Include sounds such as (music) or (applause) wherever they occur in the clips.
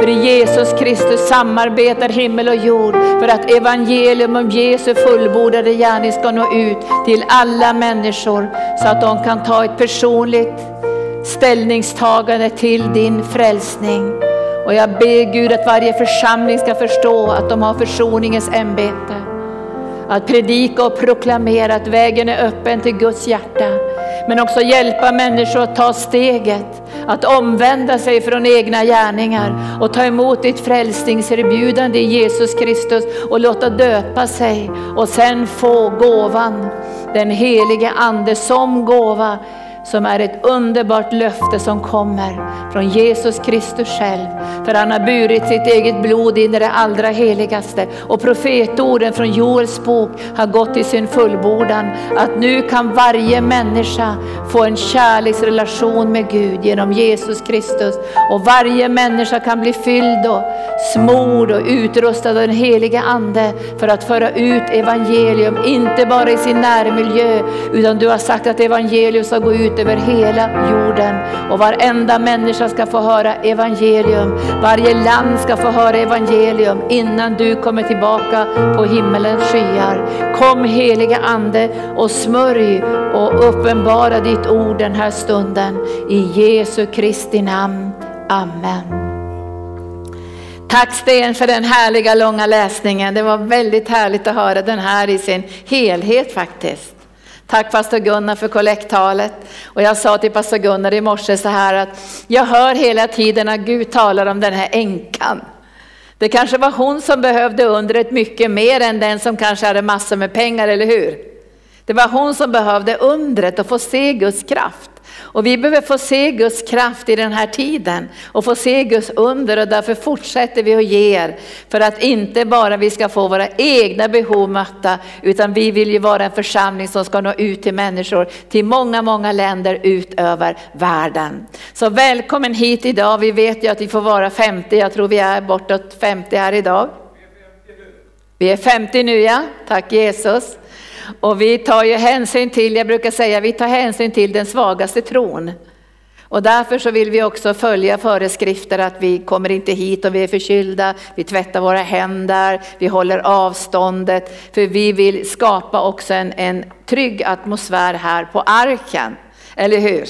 För i Jesus Kristus samarbetar himmel och jord för att evangelium om Jesu fullbordade gärning ska nå ut till alla människor så att de kan ta ett personligt ställningstagande till din frälsning. Och jag ber Gud att varje församling ska förstå att de har försoningens ämbete. Att predika och proklamera att vägen är öppen till Guds hjärta. Men också hjälpa människor att ta steget, att omvända sig från egna gärningar och ta emot ditt frälsningserbjudande i Jesus Kristus och låta döpa sig och sen få gåvan, den helige Ande som gåva som är ett underbart löfte som kommer från Jesus Kristus själv. För han har burit sitt eget blod in i det allra heligaste. Och profetorden från Joels bok har gått i sin fullbordan. Att nu kan varje människa få en kärleksrelation med Gud genom Jesus Kristus. Och varje människa kan bli fylld och smord och utrustad av den heliga Ande för att föra ut evangelium, inte bara i sin närmiljö, utan du har sagt att evangelium ska gå ut över hela jorden. Och varenda människa ska få höra evangelium. Varje land ska få höra evangelium innan du kommer tillbaka på himmelens skyar. Kom heliga Ande och smörj och uppenbara ditt ord den här stunden. I Jesu Kristi namn. Amen. Tack Sten för den härliga långa läsningen. Det var väldigt härligt att höra den här i sin helhet faktiskt. Tack pastor Gunnar för kollekttalet. Och jag sa till pastor Gunnar i morse så här att jag hör hela tiden att Gud talar om den här änkan. Det kanske var hon som behövde undret mycket mer än den som kanske hade massor med pengar, eller hur? Det var hon som behövde undret och få se Guds kraft. Och vi behöver få se Guds kraft i den här tiden och få se Guds under och därför fortsätter vi att ge er. För att inte bara vi ska få våra egna behov mötta utan vi vill ju vara en församling som ska nå ut till människor, till många, många länder ut över världen. Så välkommen hit idag. Vi vet ju att vi får vara 50, jag tror vi är bortåt 50 här idag. Vi är 50 nu ja, tack Jesus. Och vi tar ju hänsyn till, jag brukar säga, vi tar hänsyn till den svagaste tron. Och därför så vill vi också följa föreskrifter att vi kommer inte hit och vi är förkylda, vi tvättar våra händer, vi håller avståndet. För vi vill skapa också en, en trygg atmosfär här på arken. Eller hur?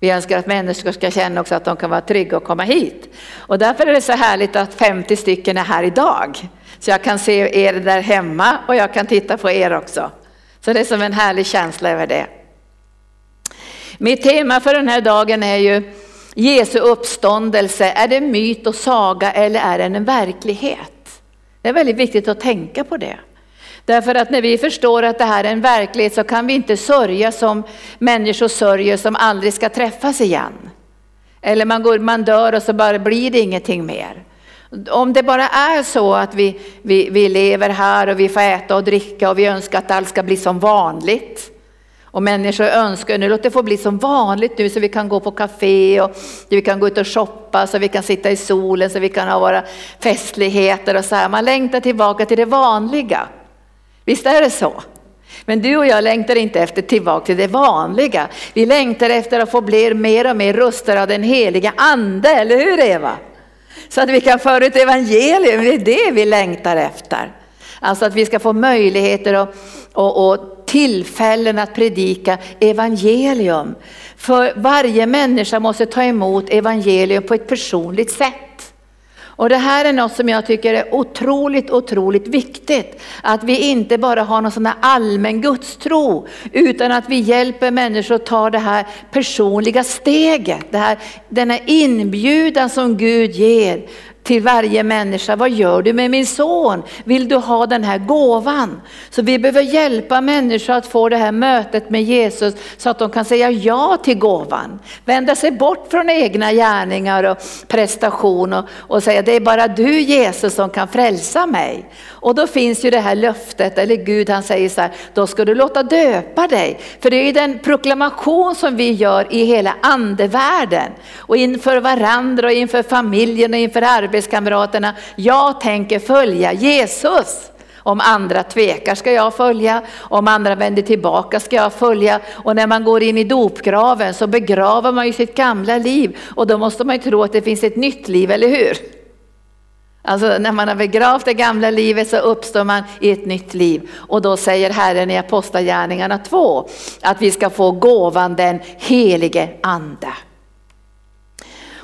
Vi önskar att människor ska känna också att de kan vara trygga och komma hit. Och därför är det så härligt att 50 stycken är här idag. Så jag kan se er där hemma och jag kan titta på er också. Så det är som en härlig känsla över det. Mitt tema för den här dagen är ju Jesu uppståndelse. Är det myt och saga eller är den en verklighet? Det är väldigt viktigt att tänka på det. Därför att när vi förstår att det här är en verklighet så kan vi inte sörja som människor sörjer som aldrig ska träffas igen. Eller man, går, man dör och så bara blir det ingenting mer. Om det bara är så att vi, vi, vi lever här och vi får äta och dricka och vi önskar att allt ska bli som vanligt. Och människor önskar, nu låt det få bli som vanligt nu så vi kan gå på café och vi kan gå ut och shoppa så vi kan sitta i solen så vi kan ha våra festligheter och så här. Man längtar tillbaka till det vanliga. Visst är det så? Men du och jag längtar inte efter tillbaka till det vanliga. Vi längtar efter att få bli mer och mer rustade av den heliga ande, eller hur Eva? Så att vi kan föra ut evangelium, det är det vi längtar efter. Alltså att vi ska få möjligheter och, och, och tillfällen att predika evangelium. För varje människa måste ta emot evangelium på ett personligt sätt. Och det här är något som jag tycker är otroligt, otroligt viktigt. Att vi inte bara har någon sån här allmän gudstro, utan att vi hjälper människor att ta det här personliga steget. Det här, den här inbjudan som Gud ger till varje människa. Vad gör du med min son? Vill du ha den här gåvan? Så vi behöver hjälpa människor att få det här mötet med Jesus så att de kan säga ja till gåvan. Vända sig bort från egna gärningar och prestation och, och säga det är bara du Jesus som kan frälsa mig. Och då finns ju det här löftet, eller Gud han säger så här, då ska du låta döpa dig. För det är ju den proklamation som vi gör i hela andevärlden. Och inför varandra och inför familjen och inför arbetskamraterna. Jag tänker följa Jesus. Om andra tvekar ska jag följa, om andra vänder tillbaka ska jag följa. Och när man går in i dopgraven så begraver man ju sitt gamla liv och då måste man ju tro att det finns ett nytt liv, eller hur? Alltså när man har begravt det gamla livet så uppstår man i ett nytt liv. Och då säger Herren i Apostlagärningarna 2 att vi ska få gåvan den helige ande.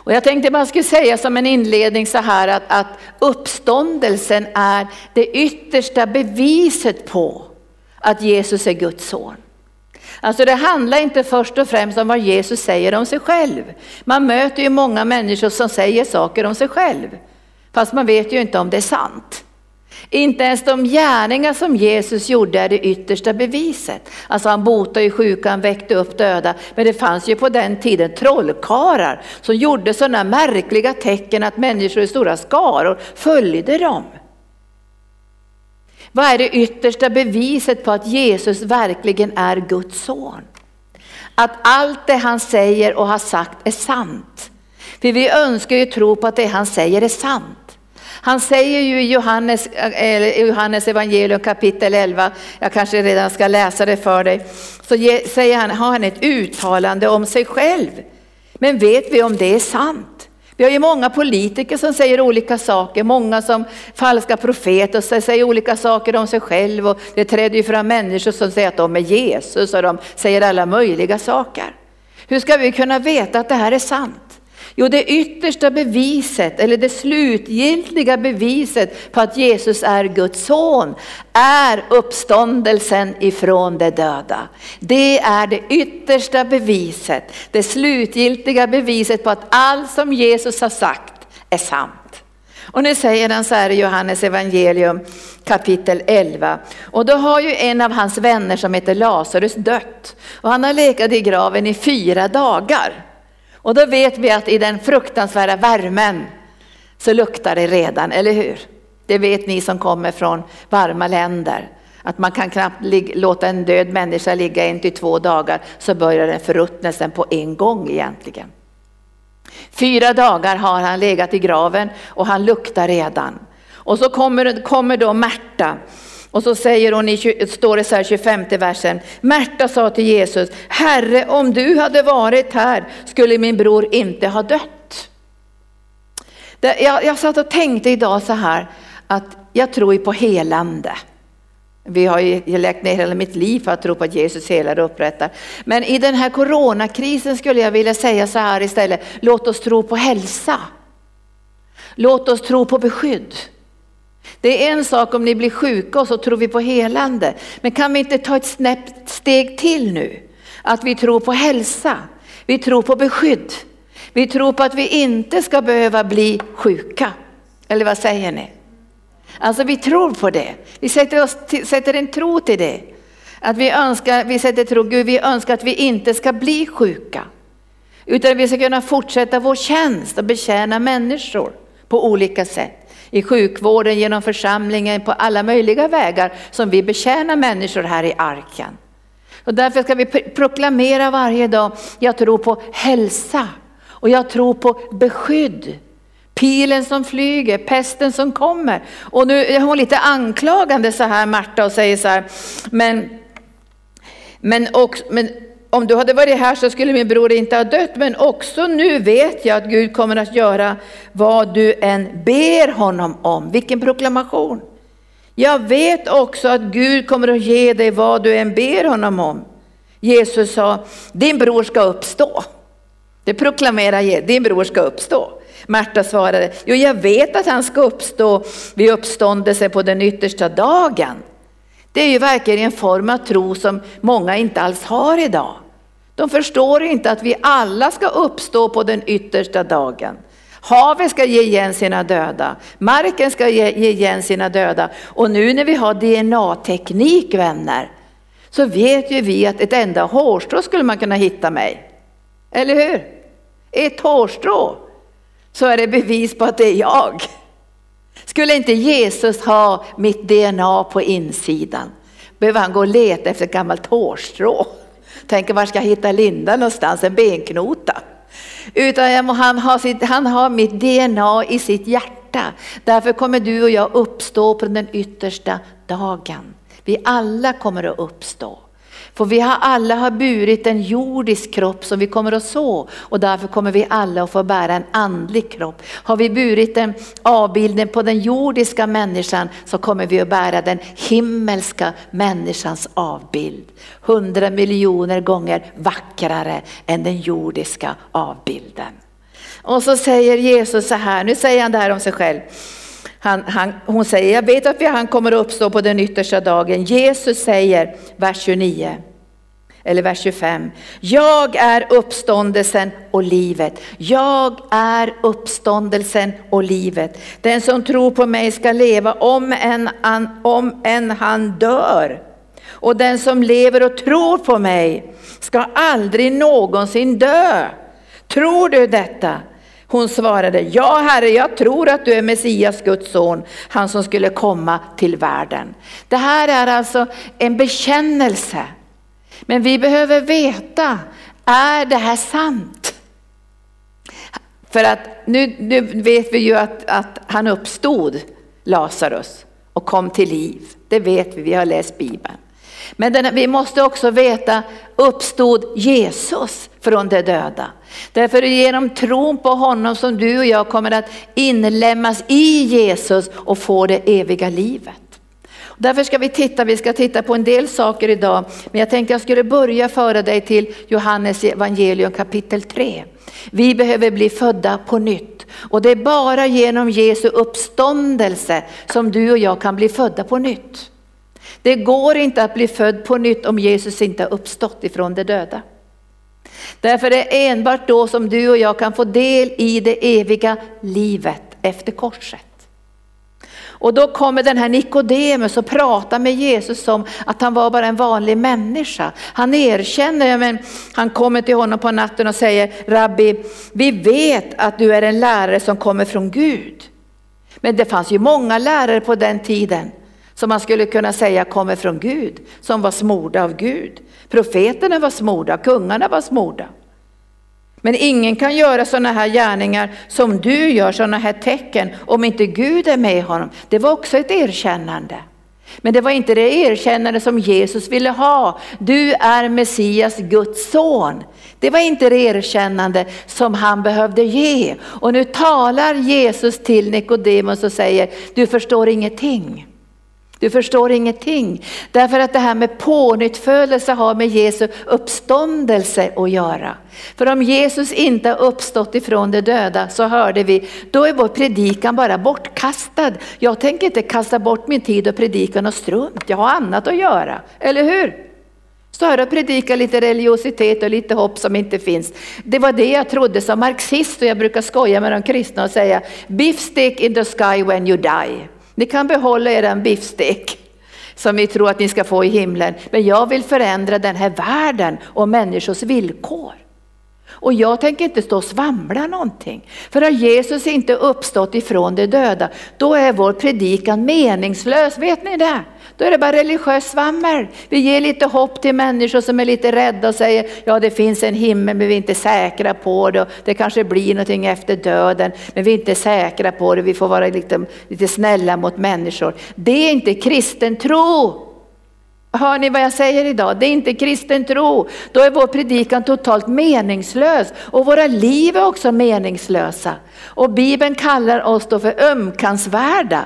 Och jag tänkte man skulle säga som en inledning så här att, att uppståndelsen är det yttersta beviset på att Jesus är Guds son. Alltså det handlar inte först och främst om vad Jesus säger om sig själv. Man möter ju många människor som säger saker om sig själv. Fast man vet ju inte om det är sant. Inte ens de gärningar som Jesus gjorde är det yttersta beviset. Alltså han botade ju sjuka, han väckte upp döda. Men det fanns ju på den tiden trollkarlar som gjorde sådana märkliga tecken att människor i stora skaror följde dem. Vad är det yttersta beviset på att Jesus verkligen är Guds son? Att allt det han säger och har sagt är sant. För vi önskar ju tro på att det han säger är sant. Han säger ju i Johannes, eh, Johannes evangelium kapitel 11, jag kanske redan ska läsa det för dig, så säger han, har han ett uttalande om sig själv. Men vet vi om det är sant? Vi har ju många politiker som säger olika saker, många som falska profeter som säger olika saker om sig själv och det träder ju fram människor som säger att de är Jesus och de säger alla möjliga saker. Hur ska vi kunna veta att det här är sant? Jo, det yttersta beviset, eller det slutgiltiga beviset på att Jesus är Guds son, är uppståndelsen ifrån de döda. Det är det yttersta beviset, det slutgiltiga beviset på att allt som Jesus har sagt är sant. Och nu säger han så här i Johannes evangelium kapitel 11. Och då har ju en av hans vänner som heter Lazarus dött. Och han har legat i graven i fyra dagar. Och då vet vi att i den fruktansvärda värmen så luktar det redan, eller hur? Det vet ni som kommer från varma länder. Att man kan knappt låta en död människa ligga en till två dagar så börjar den förruttnelsen på en gång egentligen. Fyra dagar har han legat i graven och han luktar redan. Och så kommer, kommer då Märta och så säger hon, i, står det så här 25 versen, Märta sa till Jesus, Herre om du hade varit här skulle min bror inte ha dött. Jag, jag satt och tänkte idag så här, att jag tror på helande. Vi har ju lagt ner hela mitt liv för att tro på att Jesus helar och upprättar. Men i den här coronakrisen skulle jag vilja säga så här istället, låt oss tro på hälsa. Låt oss tro på beskydd. Det är en sak om ni blir sjuka och så tror vi på helande. Men kan vi inte ta ett snäppt steg till nu? Att vi tror på hälsa, vi tror på beskydd. Vi tror på att vi inte ska behöva bli sjuka. Eller vad säger ni? Alltså vi tror på det. Vi sätter, oss till, sätter en tro till det. Att vi önskar, vi sätter tro, Gud vi önskar att vi inte ska bli sjuka. Utan vi ska kunna fortsätta vår tjänst och betjäna människor på olika sätt i sjukvården, genom församlingen, på alla möjliga vägar som vi betjänar människor här i arken. Och därför ska vi proklamera varje dag, jag tror på hälsa och jag tror på beskydd. Pilen som flyger, pesten som kommer. Och nu är hon lite anklagande så här Marta och säger så här, men, men, också, men om du hade varit här så skulle min bror inte ha dött, men också nu vet jag att Gud kommer att göra vad du än ber honom om. Vilken proklamation! Jag vet också att Gud kommer att ge dig vad du än ber honom om. Jesus sa, din bror ska uppstå. Det proklamerar Jesus, din bror ska uppstå. Marta svarade, jo jag vet att han ska uppstå vid uppståndelse på den yttersta dagen. Det är ju verkligen en form av tro som många inte alls har idag. De förstår inte att vi alla ska uppstå på den yttersta dagen. Havet ska ge igen sina döda, marken ska ge, ge igen sina döda. Och nu när vi har DNA-teknik vänner, så vet ju vi att ett enda hårstrå skulle man kunna hitta mig. Eller hur? Ett hårstrå, så är det bevis på att det är jag. Skulle inte Jesus ha mitt DNA på insidan, behöver han gå och leta efter ett gammalt hårstrå. Tänker var ska jag hitta Linda någonstans, en benknota. Utan han har, sitt, han har mitt DNA i sitt hjärta. Därför kommer du och jag uppstå på den yttersta dagen. Vi alla kommer att uppstå. För vi har alla har burit en jordisk kropp som vi kommer att så och därför kommer vi alla att få bära en andlig kropp. Har vi burit en avbilden på den jordiska människan så kommer vi att bära den himmelska människans avbild. Hundra miljoner gånger vackrare än den jordiska avbilden. Och så säger Jesus så här, nu säger han det här om sig själv. Han, han, hon säger, jag vet att han kommer att uppstå på den yttersta dagen. Jesus säger, vers 29, eller vers 25. Jag är uppståndelsen och livet. Jag är uppståndelsen och livet. Den som tror på mig ska leva om än, om än han dör. Och den som lever och tror på mig ska aldrig någonsin dö. Tror du detta? Hon svarade, ja Herre, jag tror att du är Messias, Guds son, han som skulle komma till världen. Det här är alltså en bekännelse. Men vi behöver veta, är det här sant? För att nu, nu vet vi ju att, att han uppstod, Lazarus, och kom till liv. Det vet vi, vi har läst Bibeln. Men den, vi måste också veta, uppstod Jesus från de döda? Därför är det genom tron på honom som du och jag kommer att inlämnas i Jesus och få det eviga livet. Därför ska vi titta, vi ska titta på en del saker idag, men jag tänkte jag skulle börja föra dig till Johannes evangelium kapitel 3. Vi behöver bli födda på nytt och det är bara genom Jesu uppståndelse som du och jag kan bli födda på nytt. Det går inte att bli född på nytt om Jesus inte har uppstått ifrån de döda. Därför är det enbart då som du och jag kan få del i det eviga livet efter korset. Och då kommer den här Nikodemus och pratar med Jesus om att han var bara en vanlig människa. Han erkänner, men han kommer till honom på natten och säger, Rabbi, vi vet att du är en lärare som kommer från Gud. Men det fanns ju många lärare på den tiden som man skulle kunna säga kommer från Gud, som var smorda av Gud. Profeterna var smorda, kungarna var smorda. Men ingen kan göra sådana här gärningar som du gör, sådana här tecken, om inte Gud är med honom. Det var också ett erkännande. Men det var inte det erkännande som Jesus ville ha. Du är Messias, Guds son. Det var inte det erkännande som han behövde ge. Och nu talar Jesus till Nikodemus och säger, du förstår ingenting. Du förstår ingenting. Därför att det här med pånyttfödelse har med Jesu uppståndelse att göra. För om Jesus inte har uppstått ifrån de döda så hörde vi, då är vår predikan bara bortkastad. Jag tänker inte kasta bort min tid och predika något strunt, jag har annat att göra. Eller hur? Stå här och predika lite religiositet och lite hopp som inte finns. Det var det jag trodde som marxist och jag brukar skoja med de kristna och säga, beef stick in the sky when you die. Ni kan behålla er biffstek som ni tror att ni ska få i himlen. Men jag vill förändra den här världen och människors villkor. Och jag tänker inte stå och svamla någonting. För har Jesus inte uppstått ifrån de döda, då är vår predikan meningslös. Vet ni det? Då är det bara religiöst svammel. Vi ger lite hopp till människor som är lite rädda och säger, ja det finns en himmel men vi är inte säkra på det. Det kanske blir någonting efter döden men vi är inte säkra på det. Vi får vara lite, lite snälla mot människor. Det är inte kristen tro. Hör ni vad jag säger idag? Det är inte kristen tro. Då är vår predikan totalt meningslös och våra liv är också meningslösa. Och Bibeln kallar oss då för ömkansvärda.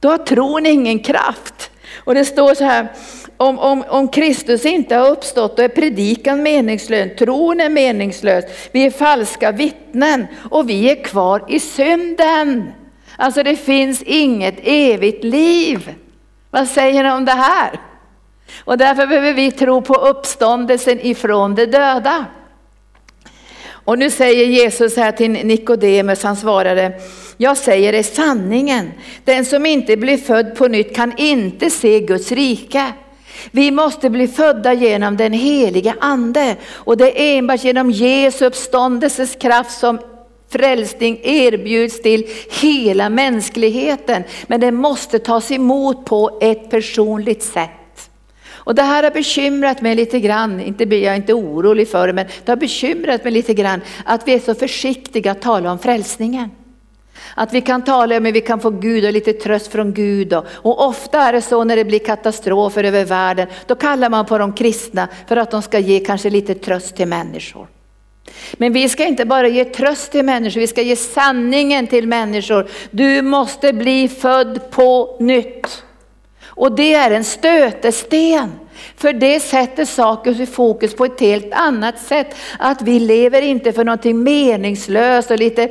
Då har tron ingen kraft. Och det står så här, om, om, om Kristus inte har uppstått då är predikan meningslös, tron är meningslös, vi är falska vittnen och vi är kvar i synden. Alltså det finns inget evigt liv. Vad säger ni om det här? Och därför behöver vi tro på uppståndelsen ifrån de döda. Och nu säger Jesus här till Nikodemus, han svarade, jag säger det sanningen, den som inte blir född på nytt kan inte se Guds rike. Vi måste bli födda genom den heliga ande och det är enbart genom Jesu uppståndelses kraft som frälsning erbjuds till hela mänskligheten. Men det måste tas emot på ett personligt sätt. Och det här har bekymrat mig lite grann, inte blir jag inte orolig för det, men det har bekymrat mig lite grann att vi är så försiktiga att tala om frälsningen. Att vi kan tala med, vi kan få Gud och lite tröst från Gud. Och, och ofta är det så när det blir katastrofer över världen, då kallar man på de kristna för att de ska ge kanske lite tröst till människor. Men vi ska inte bara ge tröst till människor, vi ska ge sanningen till människor. Du måste bli född på nytt. Och det är en stötesten. För det sätter saker i fokus på ett helt annat sätt. Att vi lever inte för någonting meningslöst och lite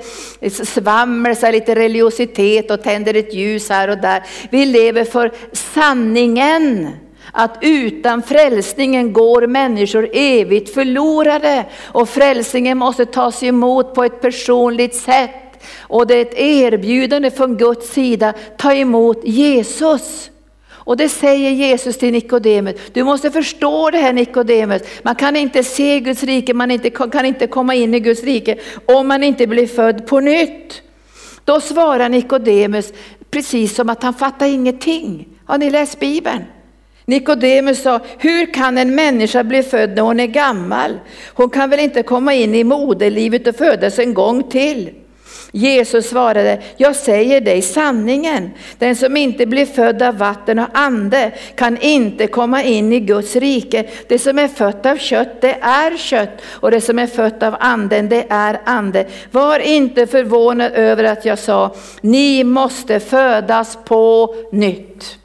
svammel, lite religiositet och tänder ett ljus här och där. Vi lever för sanningen. Att utan frälsningen går människor evigt förlorade och frälsningen måste tas emot på ett personligt sätt. Och det är ett erbjudande från Guds sida, ta emot Jesus. Och det säger Jesus till Nikodemus. Du måste förstå det här Nikodemus. Man kan inte se Guds rike, man inte, kan inte komma in i Guds rike om man inte blir född på nytt. Då svarar Nikodemus precis som att han fattar ingenting. Har ni läst Bibeln? Nikodemus sa, hur kan en människa bli född när hon är gammal? Hon kan väl inte komma in i moderlivet och födas en gång till? Jesus svarade, jag säger dig sanningen. Den som inte blir född av vatten och ande kan inte komma in i Guds rike. Det som är fött av kött, det är kött och det som är fött av anden, det är ande. Var inte förvånad över att jag sa, ni måste födas på nytt.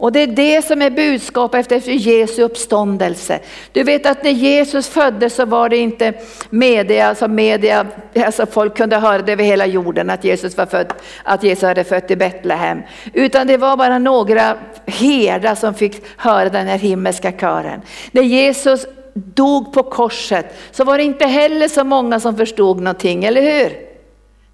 Och det är det som är budskapet efter Jesu uppståndelse. Du vet att när Jesus föddes så var det inte media, alltså media, alltså folk kunde höra det över hela jorden att Jesus var född, att Jesus hade fött i Betlehem. Utan det var bara några herdar som fick höra den här himmelska kören. När Jesus dog på korset så var det inte heller så många som förstod någonting, eller hur?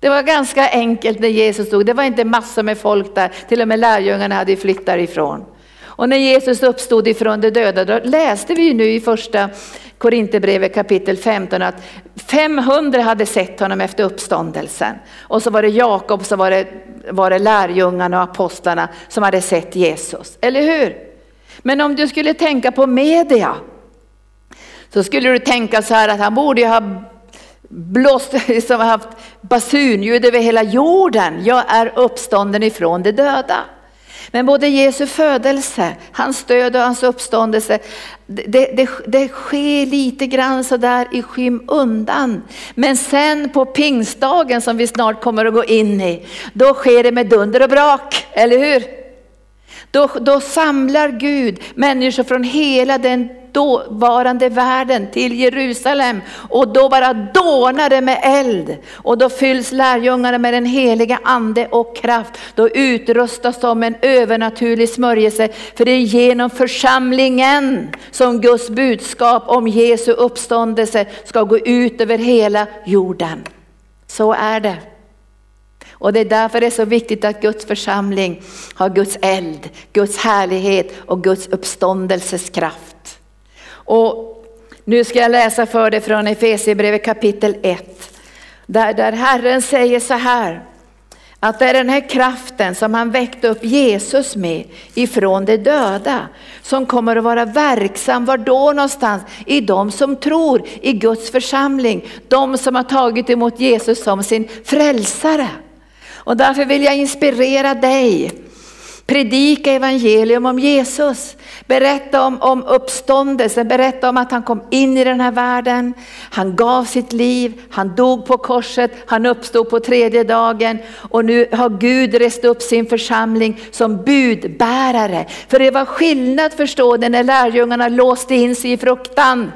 Det var ganska enkelt när Jesus dog. det var inte massor med folk där, till och med lärjungarna hade flyttat därifrån. Och när Jesus uppstod ifrån de döda, då läste vi nu i första Korinthierbrevet kapitel 15 att 500 hade sett honom efter uppståndelsen. Och så var det Jakob, så var det, var det lärjungarna och apostlarna som hade sett Jesus. Eller hur? Men om du skulle tänka på media, så skulle du tänka så här att han borde ju ha blåst, (laughs) som har haft basunljud över hela jorden. Jag är uppstånden ifrån de döda. Men både Jesu födelse, hans död och hans uppståndelse, det, det, det sker lite grann sådär i skymundan. Men sen på pingstdagen som vi snart kommer att gå in i, då sker det med dunder och brak, eller hur? Då, då samlar Gud människor från hela den dåvarande världen till Jerusalem och då bara dånar det med eld och då fylls lärjungarna med den heliga ande och kraft. Då utrustas de med en övernaturlig smörjelse för det är genom församlingen som Guds budskap om Jesu uppståndelse ska gå ut över hela jorden. Så är det. Och det är därför det är så viktigt att Guds församling har Guds eld, Guds härlighet och Guds uppståndelses kraft. Och nu ska jag läsa för dig från Efesierbrevet kapitel 1. Där, där Herren säger så här, att det är den här kraften som han väckte upp Jesus med ifrån de döda, som kommer att vara verksam, var då någonstans? I de som tror i Guds församling, de som har tagit emot Jesus som sin frälsare. Och därför vill jag inspirera dig Predika evangelium om Jesus. Berätta om, om uppståndelsen, berätta om att han kom in i den här världen. Han gav sitt liv, han dog på korset, han uppstod på tredje dagen och nu har Gud rest upp sin församling som budbärare. För det var skillnad förstå när lärjungarna låste in sig i fruktan.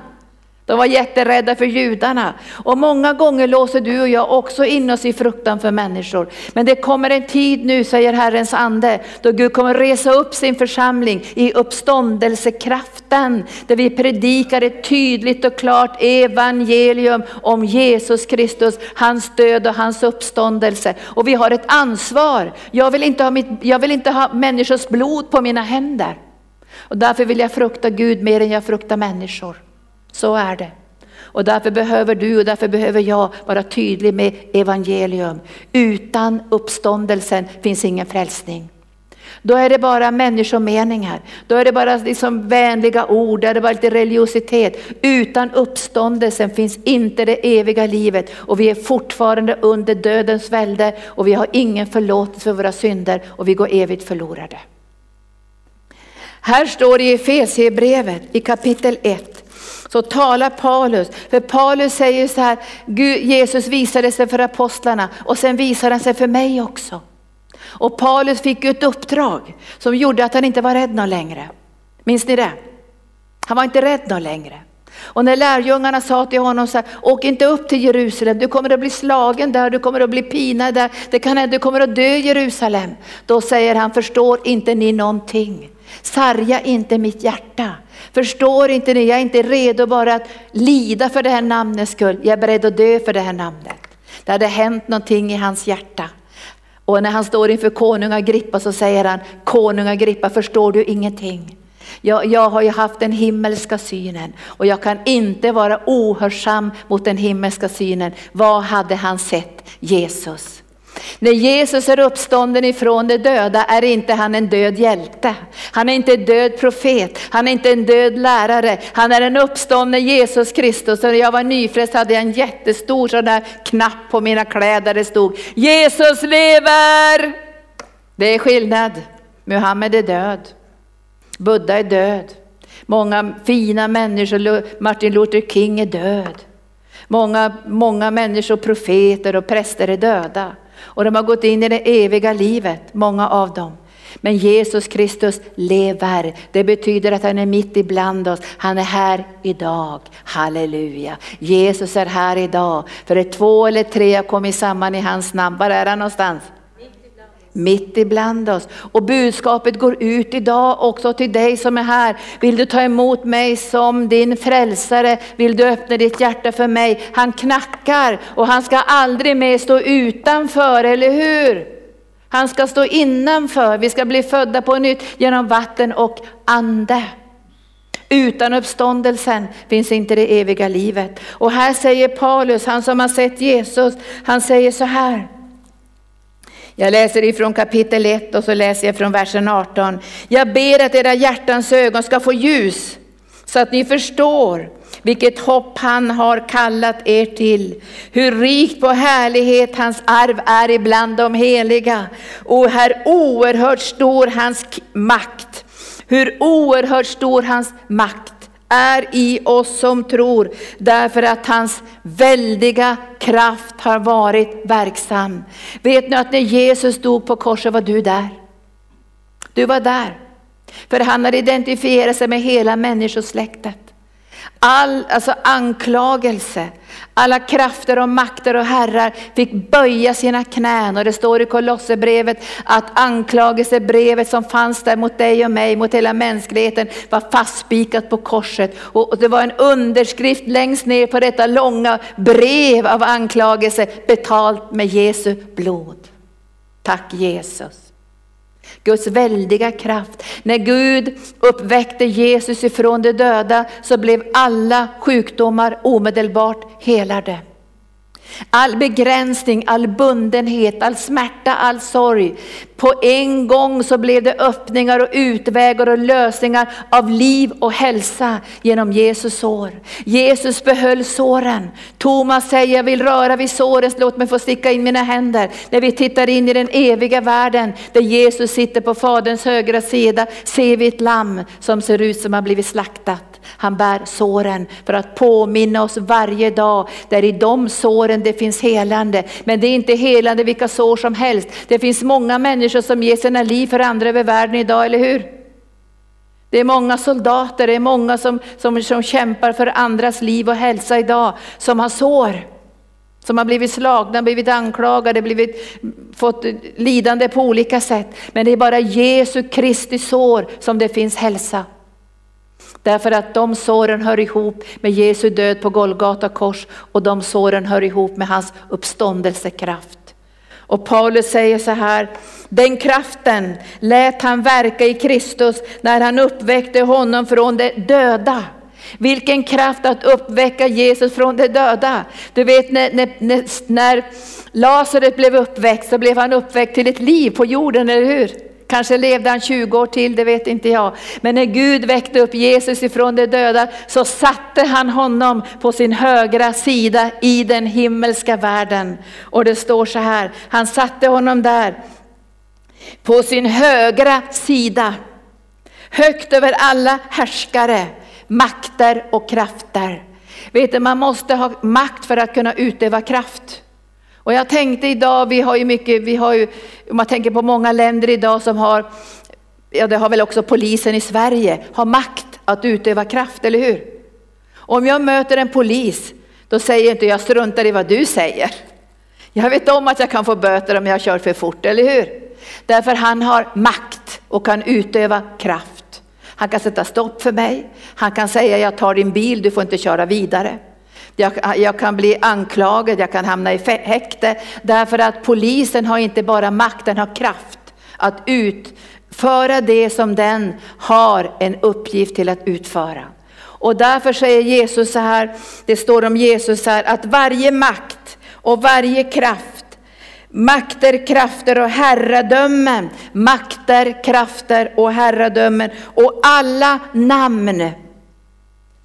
De var jätterädda för judarna. Och många gånger låser du och jag också in oss i fruktan för människor. Men det kommer en tid nu, säger Herrens ande, då Gud kommer resa upp sin församling i uppståndelsekraften. Där vi predikar ett tydligt och klart evangelium om Jesus Kristus, hans död och hans uppståndelse. Och vi har ett ansvar. Jag vill inte ha, mitt, jag vill inte ha människors blod på mina händer. Och därför vill jag frukta Gud mer än jag fruktar människor. Så är det. Och därför behöver du och därför behöver jag vara tydlig med evangelium. Utan uppståndelsen finns ingen frälsning. Då är det bara människomeningar. Då är det bara liksom vänliga ord, då är det bara lite religiositet. Utan uppståndelsen finns inte det eviga livet och vi är fortfarande under dödens välde och vi har ingen förlåtelse för våra synder och vi går evigt förlorade. Här står det i Efesierbrevet i kapitel 1 så talar Paulus, för Paulus säger så här, Gud, Jesus visade sig för apostlarna och sen visade han sig för mig också. Och Paulus fick ett uppdrag som gjorde att han inte var rädd någon längre. Minns ni det? Han var inte rädd någon längre. Och när lärjungarna sa till honom så här, åk inte upp till Jerusalem, du kommer att bli slagen där, du kommer att bli pinad där, det kan hända du kommer att dö i Jerusalem. Då säger han, förstår inte ni någonting? Sarga inte mitt hjärta. Förstår inte ni, jag är inte redo bara att lida för det här namnets skull, jag är beredd att dö för det här namnet. Det hade hänt någonting i hans hjärta. Och när han står inför konung Agrippa så säger han, konung Agrippa förstår du ingenting? Jag, jag har ju haft den himmelska synen och jag kan inte vara ohörsam mot den himmelska synen. Vad hade han sett? Jesus. När Jesus är uppstånden ifrån de döda är inte han en död hjälte. Han är inte en död profet, han är inte en död lärare. Han är en uppstånden Jesus Kristus. Och när jag var nyfrälst hade jag en jättestor sån där knapp på mina kläder där det stod Jesus lever! Det är skillnad. Muhammed är död. Buddha är död. Många fina människor, Martin Luther King är död. Många, många människor, profeter och präster är döda. Och de har gått in i det eviga livet, många av dem. Men Jesus Kristus lever. Det betyder att han är mitt ibland oss. Han är här idag. Halleluja. Jesus är här idag. För det är två eller tre har kommit samman i hans namn. Var är han någonstans? Mitt ibland oss. Och budskapet går ut idag också till dig som är här. Vill du ta emot mig som din frälsare? Vill du öppna ditt hjärta för mig? Han knackar och han ska aldrig mer stå utanför, eller hur? Han ska stå innanför. Vi ska bli födda på nytt genom vatten och ande. Utan uppståndelsen finns inte det eviga livet. Och här säger Paulus, han som har sett Jesus, han säger så här. Jag läser ifrån kapitel 1 och så läser jag från versen 18. Jag ber att era hjärtans ögon ska få ljus så att ni förstår vilket hopp han har kallat er till. Hur rikt på härlighet hans arv är ibland de heliga och hur oerhört stor hans makt. Hur oerhört stor hans makt är i oss som tror, därför att hans väldiga kraft har varit verksam. Vet ni att när Jesus stod på korset var du där? Du var där. För han har identifierat sig med hela människosläktet. All alltså anklagelse, alla krafter och makter och herrar fick böja sina knän och det står i Kolosserbrevet att anklagelsebrevet som fanns där mot dig och mig, mot hela mänskligheten var fastspikat på korset. Och det var en underskrift längst ner på detta långa brev av anklagelse betalt med Jesu blod. Tack Jesus. Guds väldiga kraft. När Gud uppväckte Jesus ifrån de döda så blev alla sjukdomar omedelbart helade. All begränsning, all bundenhet, all smärta, all sorg. På en gång så blev det öppningar och utvägar och lösningar av liv och hälsa genom Jesus sår. Jesus behöll såren. Thomas säger, jag vill röra vid såren, låt mig få sticka in mina händer. När vi tittar in i den eviga världen där Jesus sitter på Faderns högra sida ser vi ett lamm som ser ut som har blivit slaktat. Han bär såren för att påminna oss varje dag. Där i de såren det finns helande. Men det är inte helande vilka sår som helst. Det finns många människor som ger sina liv för andra över världen idag, eller hur? Det är många soldater, det är många som, som, som kämpar för andras liv och hälsa idag, som har sår. Som har blivit slagna, blivit anklagade, blivit, fått lidande på olika sätt. Men det är bara Jesu Kristi sår som det finns hälsa. Därför att de såren hör ihop med Jesu död på Golgata kors och de såren hör ihop med hans uppståndelsekraft. Och Paulus säger så här, den kraften lät han verka i Kristus när han uppväckte honom från de döda. Vilken kraft att uppväcka Jesus från de döda. Du vet när, när, när Lazarus blev uppväckt så blev han uppväckt till ett liv på jorden, eller hur? Kanske levde han 20 år till, det vet inte jag. Men när Gud väckte upp Jesus ifrån de döda så satte han honom på sin högra sida i den himmelska världen. Och det står så här, han satte honom där på sin högra sida. Högt över alla härskare, makter och krafter. Vet du, man måste ha makt för att kunna utöva kraft. Och jag tänkte idag, vi har ju mycket, vi har ju, om man tänker på många länder idag som har, ja det har väl också polisen i Sverige, har makt att utöva kraft, eller hur? Om jag möter en polis, då säger inte jag struntar i vad du säger. Jag vet om att jag kan få böter om jag kör för fort, eller hur? Därför han har makt och kan utöva kraft. Han kan sätta stopp för mig. Han kan säga jag tar din bil, du får inte köra vidare. Jag, jag, kan bli anklagad, jag kan hamna i häkte. Därför att polisen har inte bara makt, den har kraft att utföra det som den har en uppgift till att utföra. Och därför säger Jesus så här, det står om Jesus här, att varje makt och varje kraft Makter, krafter och herradömen, makter, krafter och herradömen och alla namn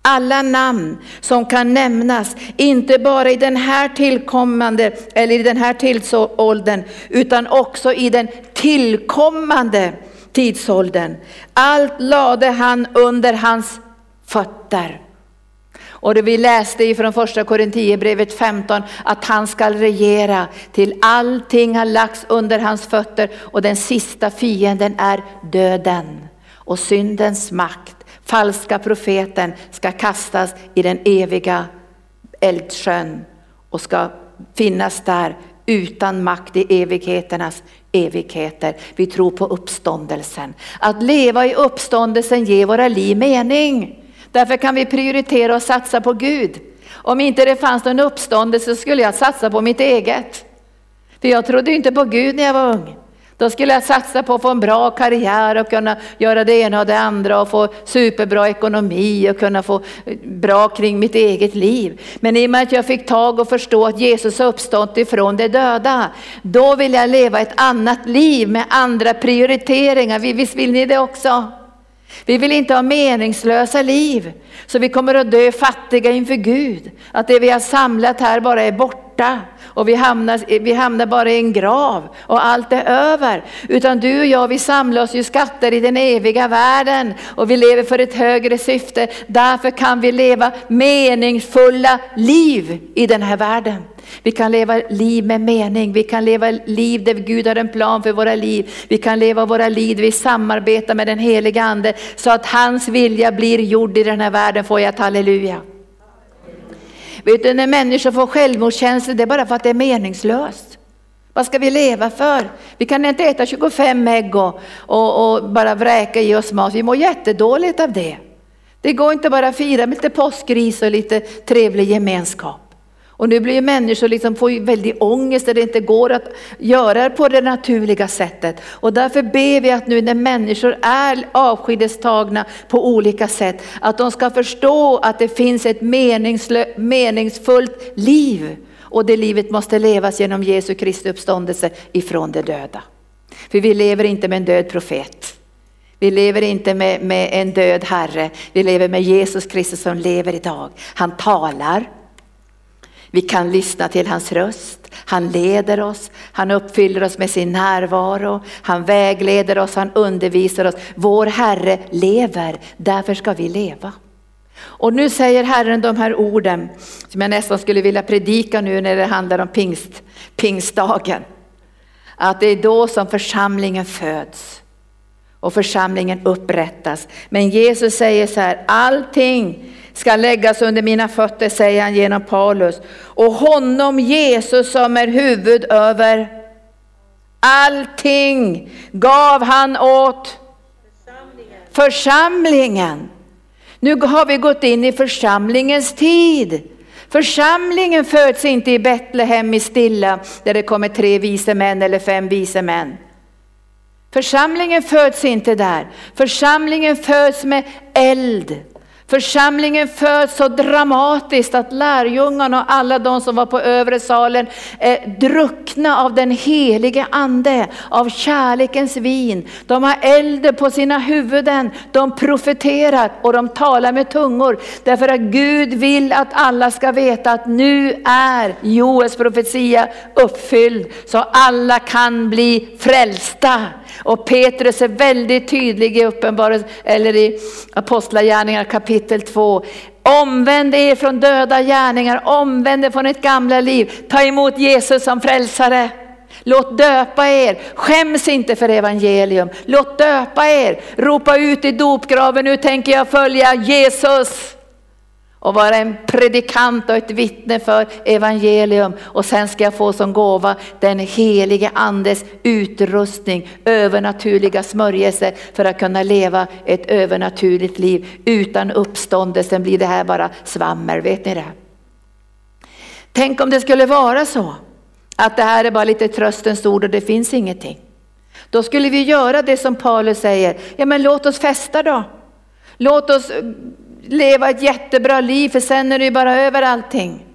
alla namn som kan nämnas, inte bara i den här tillkommande eller i den här tidsåldern, utan också i den tillkommande tidsåldern. Allt lade han under hans fötter. Och det vi läste ifrån första Korinthierbrevet 15 att han ska regera till allting har lagts under hans fötter och den sista fienden är döden och syndens makt. Falska profeten ska kastas i den eviga eldsjön och ska finnas där utan makt i evigheternas evigheter. Vi tror på uppståndelsen. Att leva i uppståndelsen ger våra liv mening. Därför kan vi prioritera och satsa på Gud. Om inte det fanns någon uppståndelse skulle jag satsa på mitt eget. För jag trodde inte på Gud när jag var ung. Då skulle jag satsa på att få en bra karriär och kunna göra det ena och det andra och få superbra ekonomi och kunna få eh, bra kring mitt eget liv. Men i och med att jag fick tag och förstå att Jesus har uppstått ifrån de döda, då vill jag leva ett annat liv med andra prioriteringar. Visst vill ni det också? Vi vill inte ha meningslösa liv, så vi kommer att dö fattiga inför Gud. Att det vi har samlat här bara är borta och vi hamnar, vi hamnar bara i en grav och allt är över. Utan du och jag, vi samlar oss ju skatter i den eviga världen och vi lever för ett högre syfte. Därför kan vi leva meningsfulla liv i den här världen. Vi kan leva liv med mening, vi kan leva liv där Gud har en plan för våra liv. Vi kan leva våra liv, vi samarbetar med den heliga Ande så att hans vilja blir gjord i den här världen. Får jag ett halleluja? Vet du, när människor får självmordskänslor, det är bara för att det är meningslöst. Vad ska vi leva för? Vi kan inte äta 25 ägg och, och, och bara vräka i oss mat. Vi mår jättedåligt av det. Det går inte bara att fira med lite påskris och lite trevlig gemenskap. Och nu blir människor liksom får ju väldigt ångest där det inte går att göra det på det naturliga sättet. Och därför ber vi att nu när människor är avskedestagna på olika sätt, att de ska förstå att det finns ett meningsfullt liv. Och det livet måste levas genom Jesu Kristi uppståndelse ifrån de döda. För vi lever inte med en död profet. Vi lever inte med, med en död Herre, vi lever med Jesus Kristus som lever idag. Han talar, vi kan lyssna till hans röst. Han leder oss, han uppfyller oss med sin närvaro, han vägleder oss, han undervisar oss. Vår Herre lever, därför ska vi leva. Och nu säger Herren de här orden som jag nästan skulle vilja predika nu när det handlar om pingst, pingstdagen. Att det är då som församlingen föds och församlingen upprättas. Men Jesus säger så här, allting ska läggas under mina fötter, säger han genom Paulus. Och honom Jesus som är huvud över allting gav han åt församlingen. församlingen. Nu har vi gått in i församlingens tid. Församlingen föds inte i Betlehem i stilla där det kommer tre vise män eller fem vise män. Församlingen föds inte där. Församlingen föds med eld. Församlingen föds så dramatiskt att lärjungarna och alla de som var på övre salen är druckna av den helige ande, av kärlekens vin. De har eld på sina huvuden, de profeterar och de talar med tungor. Därför att Gud vill att alla ska veta att nu är Joels profetia uppfylld så alla kan bli frälsta. Och Petrus är väldigt tydlig i eller i Apostlagärningarna kapitel 2. Omvänd er från döda gärningar, omvänd er från ett gamla liv. Ta emot Jesus som frälsare. Låt döpa er, skäms inte för evangelium. Låt döpa er, ropa ut i dopgraven, nu tänker jag följa Jesus och vara en predikant och ett vittne för evangelium. Och sen ska jag få som gåva den helige andes utrustning, övernaturliga smörjelse för att kunna leva ett övernaturligt liv. Utan uppståndelsen blir det här bara svammel, vet ni det? Tänk om det skulle vara så att det här är bara lite tröstens ord och det finns ingenting. Då skulle vi göra det som Paulus säger, ja men låt oss festa då. Låt oss leva ett jättebra liv för sen är det ju bara över allting.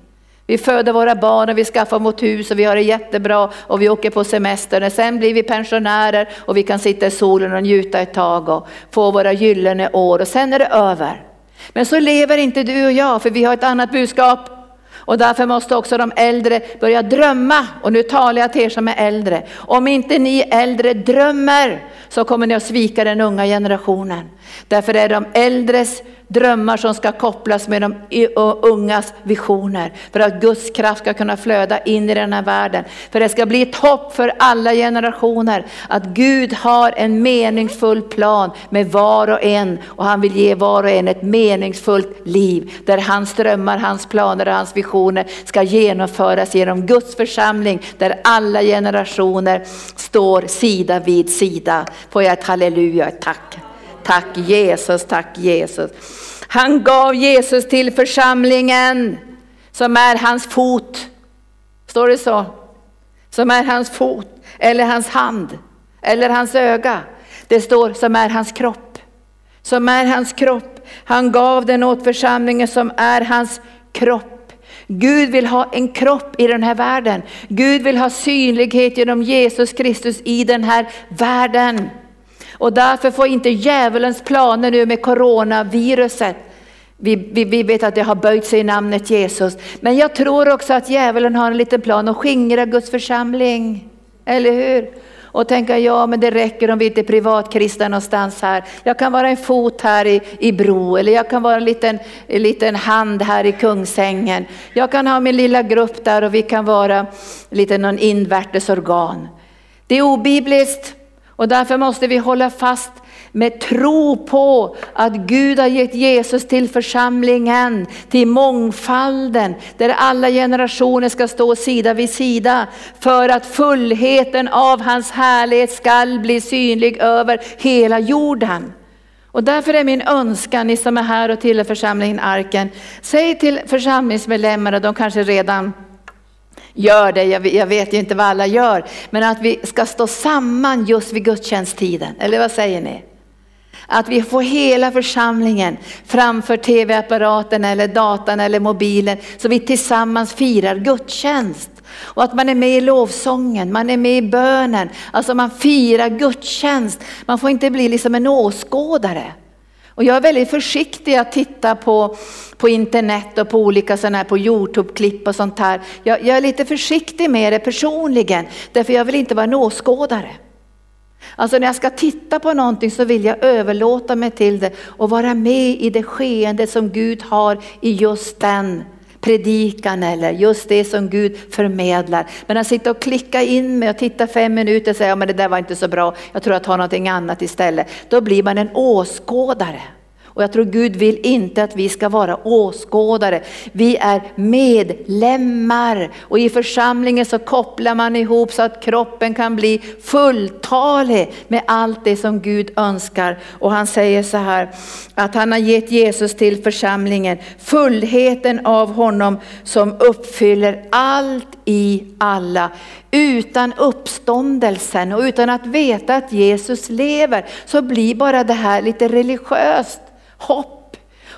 Vi föder våra barn och vi skaffar vårt hus och vi har det jättebra och vi åker på semester. Och sen blir vi pensionärer och vi kan sitta i solen och njuta ett tag och få våra gyllene år och sen är det över. Men så lever inte du och jag för vi har ett annat budskap. Och därför måste också de äldre börja drömma. Och nu talar jag till er som är äldre. Om inte ni äldre drömmer så kommer ni att svika den unga generationen. Därför är det de äldres drömmar som ska kopplas med de ungas visioner. För att Guds kraft ska kunna flöda in i den här världen. För det ska bli ett hopp för alla generationer. Att Gud har en meningsfull plan med var och en. Och han vill ge var och en ett meningsfullt liv. Där hans drömmar, hans planer och hans visioner ska genomföras genom Guds församling. Där alla generationer står sida vid sida. Får jag ett halleluja, ett tack. Tack Jesus, tack Jesus. Han gav Jesus till församlingen som är hans fot. Står det så? Som är hans fot, eller hans hand, eller hans öga. Det står som är hans kropp. Som är hans kropp. Han gav den åt församlingen som är hans kropp. Gud vill ha en kropp i den här världen. Gud vill ha synlighet genom Jesus Kristus i den här världen. Och därför får inte djävulens planer nu med coronaviruset vi, vi, vi, vet att det har böjt sig i namnet Jesus. Men jag tror också att djävulen har en liten plan att skingra Guds församling. Eller hur? Och tänka, ja men det räcker om vi inte är privatkristna någonstans här. Jag kan vara en fot här i, i Bro, eller jag kan vara en liten, en liten hand här i Kungsängen. Jag kan ha min lilla grupp där och vi kan vara lite någon invärtes organ. Det är obibliskt. Och därför måste vi hålla fast med tro på att Gud har gett Jesus till församlingen, till mångfalden, där alla generationer ska stå sida vid sida för att fullheten av hans härlighet skall bli synlig över hela jorden. Och därför är min önskan, ni som är här och tillhör församlingen Arken, säg till församlingsmedlemmarna, de kanske redan gör det, jag vet ju inte vad alla gör, men att vi ska stå samman just vid gudstjänsttiden, eller vad säger ni? Att vi får hela församlingen framför tv-apparaten eller datan eller mobilen, så vi tillsammans firar gudstjänst. Och att man är med i lovsången, man är med i bönen, alltså man firar gudstjänst. Man får inte bli liksom en åskådare. Och jag är väldigt försiktig att titta på, på internet och på olika sådana här, på Youtube-klipp och sånt här. Jag, jag är lite försiktig med det personligen, därför jag vill inte vara en åskådare. Alltså när jag ska titta på någonting så vill jag överlåta mig till det och vara med i det skeende som Gud har i just den predikan eller just det som Gud förmedlar. Men att sitta och klicka in mig och titta fem minuter och säga, ja, men det där var inte så bra, jag tror jag tar någonting annat istället. Då blir man en åskådare. Och jag tror Gud vill inte att vi ska vara åskådare. Vi är medlemmar och i församlingen så kopplar man ihop så att kroppen kan bli fulltalig med allt det som Gud önskar. Och han säger så här att han har gett Jesus till församlingen, fullheten av honom som uppfyller allt i alla. Utan uppståndelsen och utan att veta att Jesus lever så blir bara det här lite religiöst hopp.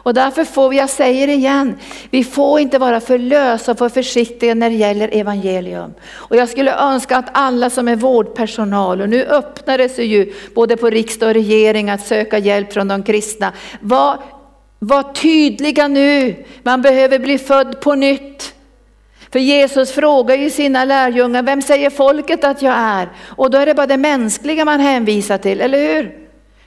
Och därför får vi, jag säger det igen, vi får inte vara för lösa och för försiktiga när det gäller evangelium. Och jag skulle önska att alla som är vårdpersonal, och nu öppnar det sig ju både på riksdag och regering att söka hjälp från de kristna. Var, var tydliga nu, man behöver bli född på nytt. För Jesus frågar ju sina lärjungar, vem säger folket att jag är? Och då är det bara det mänskliga man hänvisar till, eller hur?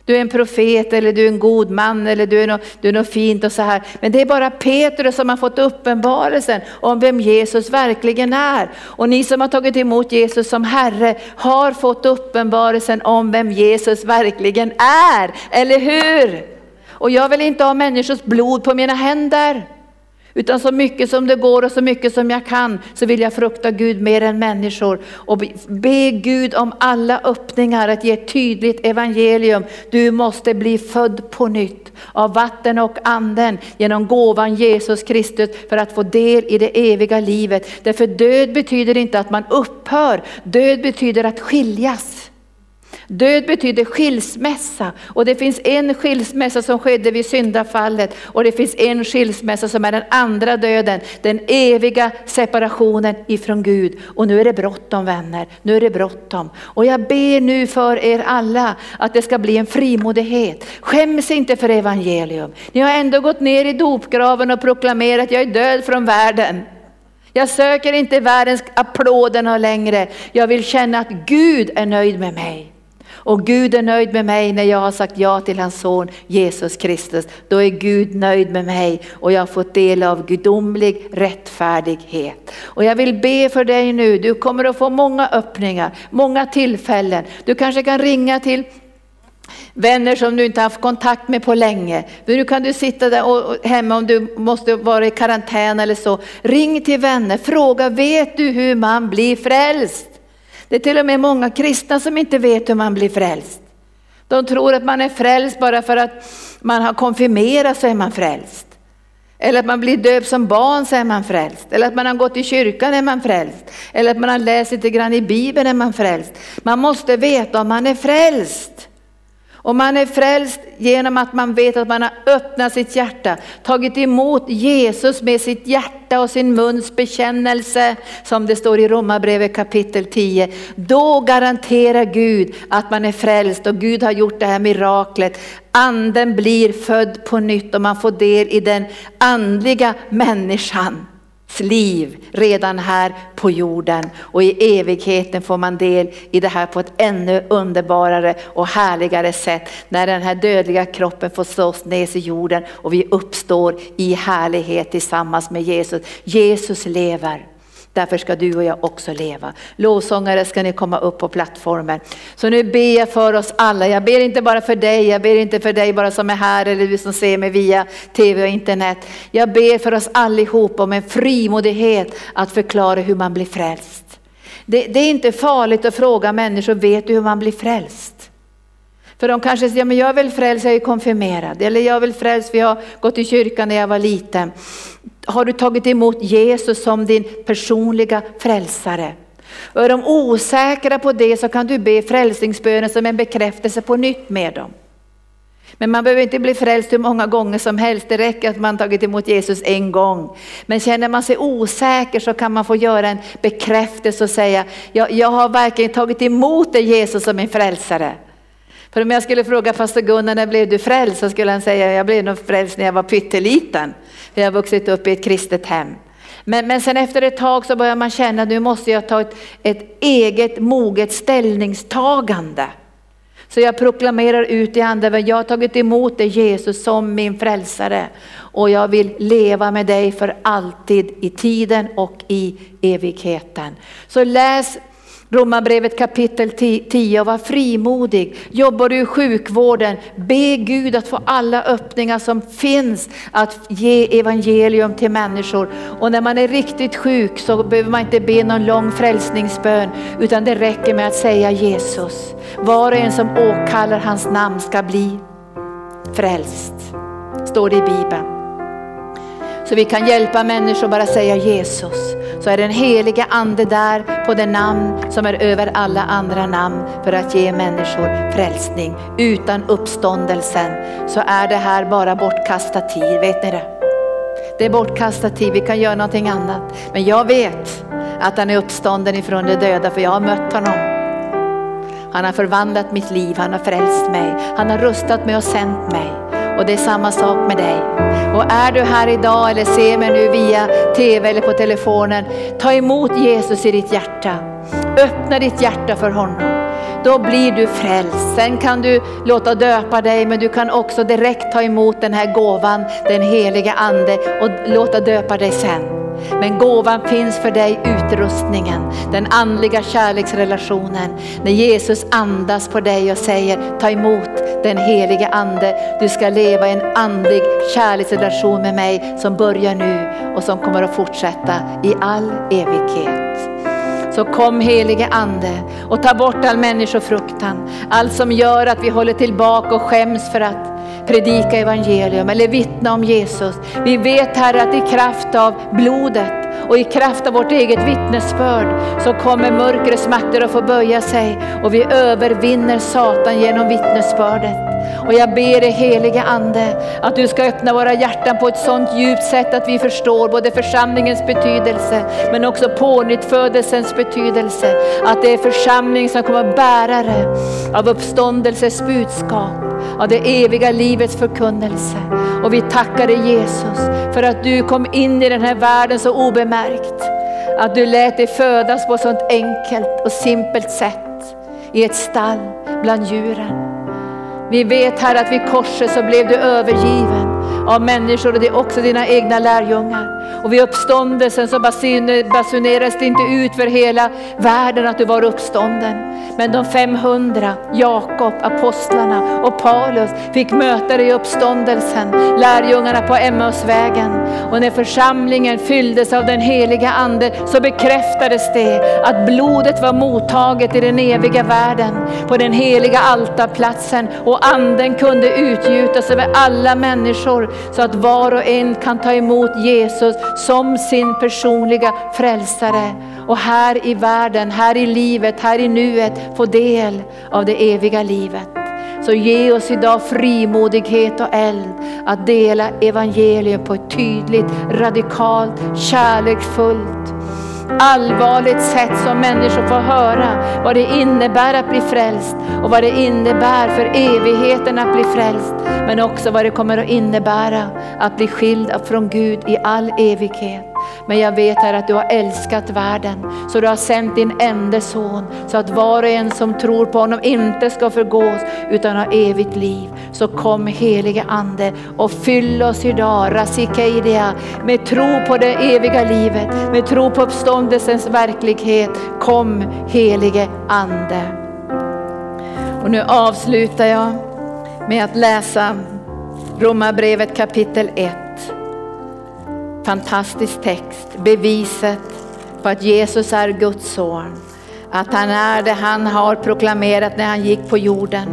Du är en profet eller du är en god man eller du är något, du är något fint och så här. Men det är bara Petrus som har fått uppenbarelsen om vem Jesus verkligen är. Och ni som har tagit emot Jesus som Herre har fått uppenbarelsen om vem Jesus verkligen är. Eller hur? Och jag vill inte ha människors blod på mina händer. Utan så mycket som det går och så mycket som jag kan så vill jag frukta Gud mer än människor. Och be Gud om alla öppningar att ge ett tydligt evangelium. Du måste bli född på nytt av vatten och anden genom gåvan Jesus Kristus för att få del i det eviga livet. Därför död betyder inte att man upphör, död betyder att skiljas. Död betyder skilsmässa och det finns en skilsmässa som skedde vid syndafallet och det finns en skilsmässa som är den andra döden, den eviga separationen ifrån Gud. Och nu är det bråttom vänner, nu är det bråttom. Och jag ber nu för er alla att det ska bli en frimodighet. Skäms inte för evangelium. Ni har ändå gått ner i dopgraven och proklamerat jag är död från världen. Jag söker inte världens applåder längre. Jag vill känna att Gud är nöjd med mig. Och Gud är nöjd med mig när jag har sagt ja till hans son Jesus Kristus. Då är Gud nöjd med mig och jag har fått del av gudomlig rättfärdighet. Och jag vill be för dig nu, du kommer att få många öppningar, många tillfällen. Du kanske kan ringa till Vänner som du inte haft kontakt med på länge. Nu kan du sitta där och, hemma om du måste vara i karantän eller så. Ring till vänner, fråga, vet du hur man blir frälst? Det är till och med många kristna som inte vet hur man blir frälst. De tror att man är frälst bara för att man har konfirmerat så är man frälst. Eller att man blir döpt som barn så är man frälst. Eller att man har gått i kyrkan är man frälst. Eller att man har läst lite grann i Bibeln är man frälst. Man måste veta om man är frälst. Och man är frälst genom att man vet att man har öppnat sitt hjärta, tagit emot Jesus med sitt hjärta och sin muns bekännelse, som det står i Romarbrevet kapitel 10. Då garanterar Gud att man är frälst och Gud har gjort det här miraklet. Anden blir född på nytt och man får del i den andliga människan liv redan här på jorden och i evigheten får man del i det här på ett ännu underbarare och härligare sätt när den här dödliga kroppen får slås ner i jorden och vi uppstår i härlighet tillsammans med Jesus. Jesus lever. Därför ska du och jag också leva. Lovsångare ska ni komma upp på plattformen. Så nu ber jag för oss alla. Jag ber inte bara för dig, jag ber inte för dig bara som är här eller du som ser mig via tv och internet. Jag ber för oss allihop om en frimodighet att förklara hur man blir frälst. Det, det är inte farligt att fråga människor, vet du hur man blir frälst? För de kanske säger, ja, men jag är väl frälst, jag är konfirmerad. Eller jag är väl frälst för jag har gått i kyrkan när jag var liten. Har du tagit emot Jesus som din personliga frälsare? Och är de osäkra på det så kan du be frälsningsbönen som en bekräftelse på nytt med dem. Men man behöver inte bli frälst hur många gånger som helst, det räcker att man tagit emot Jesus en gång. Men känner man sig osäker så kan man få göra en bekräftelse och säga, jag, jag har verkligen tagit emot dig Jesus som min frälsare. För om jag skulle fråga pastor Gunnar, när blev du frälst? Så skulle han säga, jag blev nog frälst när jag var pytteliten. För jag har vuxit upp i ett kristet hem. Men, men sen efter ett tag så börjar man känna, att nu måste jag ta ett, ett eget moget ställningstagande. Så jag proklamerar ut i anden, jag har tagit emot dig Jesus som min frälsare. Och jag vill leva med dig för alltid i tiden och i evigheten. Så läs Romarbrevet kapitel 10 var frimodig. Jobbar du i sjukvården, be Gud att få alla öppningar som finns att ge evangelium till människor. Och när man är riktigt sjuk så behöver man inte be någon lång frälsningsbön utan det räcker med att säga Jesus. Var och en som åkallar hans namn ska bli frälst. Står det i Bibeln. Så vi kan hjälpa människor bara säga Jesus så är den helige ande där på det namn som är över alla andra namn för att ge människor frälsning. Utan uppståndelsen så är det här bara bortkastad tid, vet ni det? Det är bortkastad tid, vi kan göra någonting annat. Men jag vet att han är uppstånden ifrån de döda för jag har mött honom. Han har förvandlat mitt liv, han har frälst mig, han har rustat mig och sänt mig. Och det är samma sak med dig. Och är du här idag eller ser mig nu via TV eller på telefonen, ta emot Jesus i ditt hjärta. Öppna ditt hjärta för honom. Då blir du frälst. Sen kan du låta döpa dig men du kan också direkt ta emot den här gåvan, den heliga ande och låta döpa dig sen. Men gåvan finns för dig, utrustningen, den andliga kärleksrelationen. När Jesus andas på dig och säger ta emot den helige ande. Du ska leva i en andlig kärleksrelation med mig som börjar nu och som kommer att fortsätta i all evighet. Så kom helige ande och ta bort all människofruktan. Allt som gör att vi håller tillbaka och skäms för att predika evangelium eller vittna om Jesus. Vi vet Herre att i kraft av blodet och i kraft av vårt eget vittnesbörd så kommer mörkrets makter att få böja sig och vi övervinner Satan genom vittnesbördet. Och jag ber dig helige Ande att du ska öppna våra hjärtan på ett sådant djupt sätt att vi förstår både församlingens betydelse men också pånyttfödelsens betydelse. Att det är församling som kommer bärare av uppståndelses budskap av det eviga livets förkunnelse. Och vi tackar dig Jesus för att du kom in i den här världen så obemärkt. Att du lät dig födas på ett sånt enkelt och simpelt sätt i ett stall bland djuren. Vi vet här att vid korset så blev du övergiven av människor och det är också dina egna lärjungar. Och vid uppståndelsen så basunerades det inte ut för hela världen att du var uppstånden. Men de 500, Jakob, apostlarna och Paulus fick möta dig i uppståndelsen, lärjungarna på Emmausvägen. Och när församlingen fylldes av den heliga ande så bekräftades det att blodet var mottaget i den eviga världen på den heliga altarplatsen och anden kunde utgjutas över alla människor så att var och en kan ta emot Jesus som sin personliga frälsare. Och här i världen, här i livet, här i nuet få del av det eviga livet. Så ge oss idag frimodighet och eld att dela evangelium på ett tydligt, radikalt, kärleksfullt allvarligt sätt som människor får höra vad det innebär att bli frälst och vad det innebär för evigheten att bli frälst. Men också vad det kommer att innebära att bli skild från Gud i all evighet. Men jag vet här att du har älskat världen så du har sänt din enda son så att var och en som tror på honom inte ska förgås utan ha evigt liv. Så kom helige ande och fyll oss idag, Rasikeidia, med tro på det eviga livet, med tro på uppståndelsens verklighet. Kom helige ande. Och nu avslutar jag med att läsa Romarbrevet kapitel 1 fantastisk text, beviset på att Jesus är Guds son. Att han är det han har proklamerat när han gick på jorden.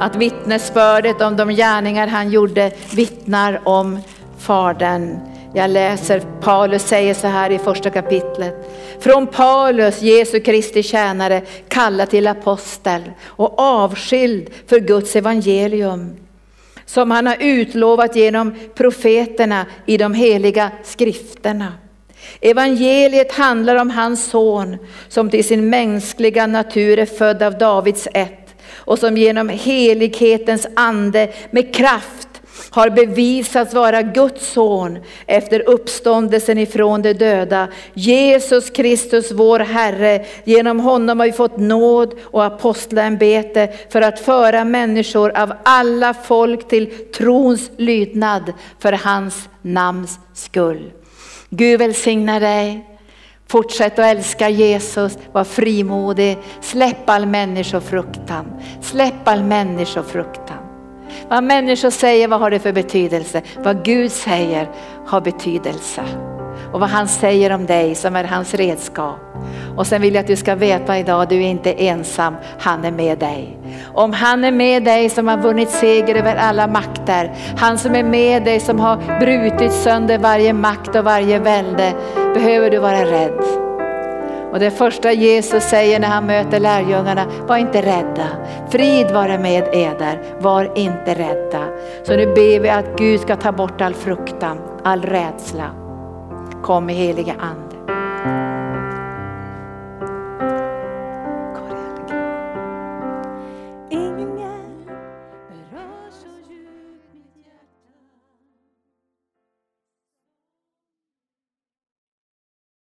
Att vittnesbördet om de gärningar han gjorde vittnar om Fadern. Jag läser, Paulus säger så här i första kapitlet. Från Paulus, Jesu Kristi tjänare, kallad till apostel och avskild för Guds evangelium som han har utlovat genom profeterna i de heliga skrifterna. Evangeliet handlar om hans son som till sin mänskliga natur är född av Davids ett och som genom helighetens ande med kraft har bevisats vara Guds son efter uppståndelsen ifrån de döda. Jesus Kristus vår Herre, genom honom har vi fått nåd och apostlaämbete för att föra människor av alla folk till trons lydnad för hans namns skull. Gud välsigna dig. Fortsätt att älska Jesus, var frimodig, släpp all människofruktan. Släpp all människofruktan. Vad människor säger, vad har det för betydelse? Vad Gud säger har betydelse. Och vad han säger om dig som är hans redskap. Och sen vill jag att du ska veta idag, du är inte ensam, han är med dig. Om han är med dig som har vunnit seger över alla makter, han som är med dig som har brutit sönder varje makt och varje välde, behöver du vara rädd. Och det första Jesus säger när han möter lärjungarna, var inte rädda. Frid vare med eder, var inte rädda. Så nu ber vi att Gud ska ta bort all fruktan, all rädsla. Kom i heliga Ande.